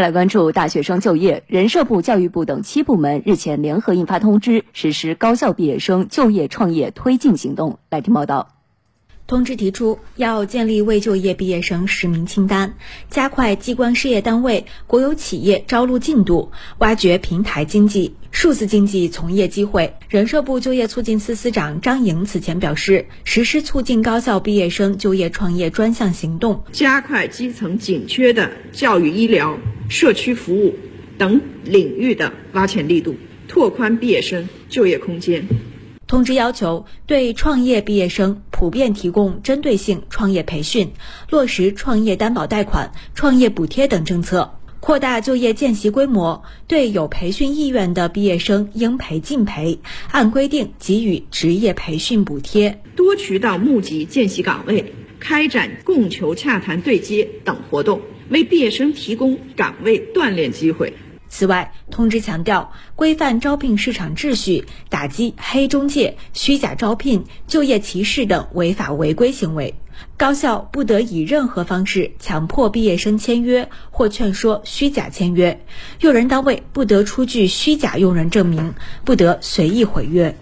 再来关注大学生就业，人社部、教育部等七部门日前联合印发通知，实施高校毕业生就业创业推进行动。来听报道。通知提出，要建立未就业毕业生实名清单，加快机关事业单位、国有企业招录进度，挖掘平台经济、数字经济从业机会。人社部就业促进司司长张莹此前表示，实施促进高校毕业生就业创业专项行动，加快基层紧缺的教育、医疗、社区服务等领域的挖潜力度，拓宽毕业生就业空间。通知要求，对创业毕业生普遍提供针对性创业培训，落实创业担保贷款、创业补贴等政策，扩大就业见习规模。对有培训意愿的毕业生，应培尽培，按规定给予职业培训补贴。多渠道募集见习岗位，开展供求洽谈对接等活动，为毕业生提供岗位锻炼机会。此外，通知强调，规范招聘市场秩序，打击黑中介、虚假招聘、就业歧视等违法违规行为。高校不得以任何方式强迫毕业生签约或劝说虚假签约，用人单位不得出具虚假用人证明，不得随意毁约。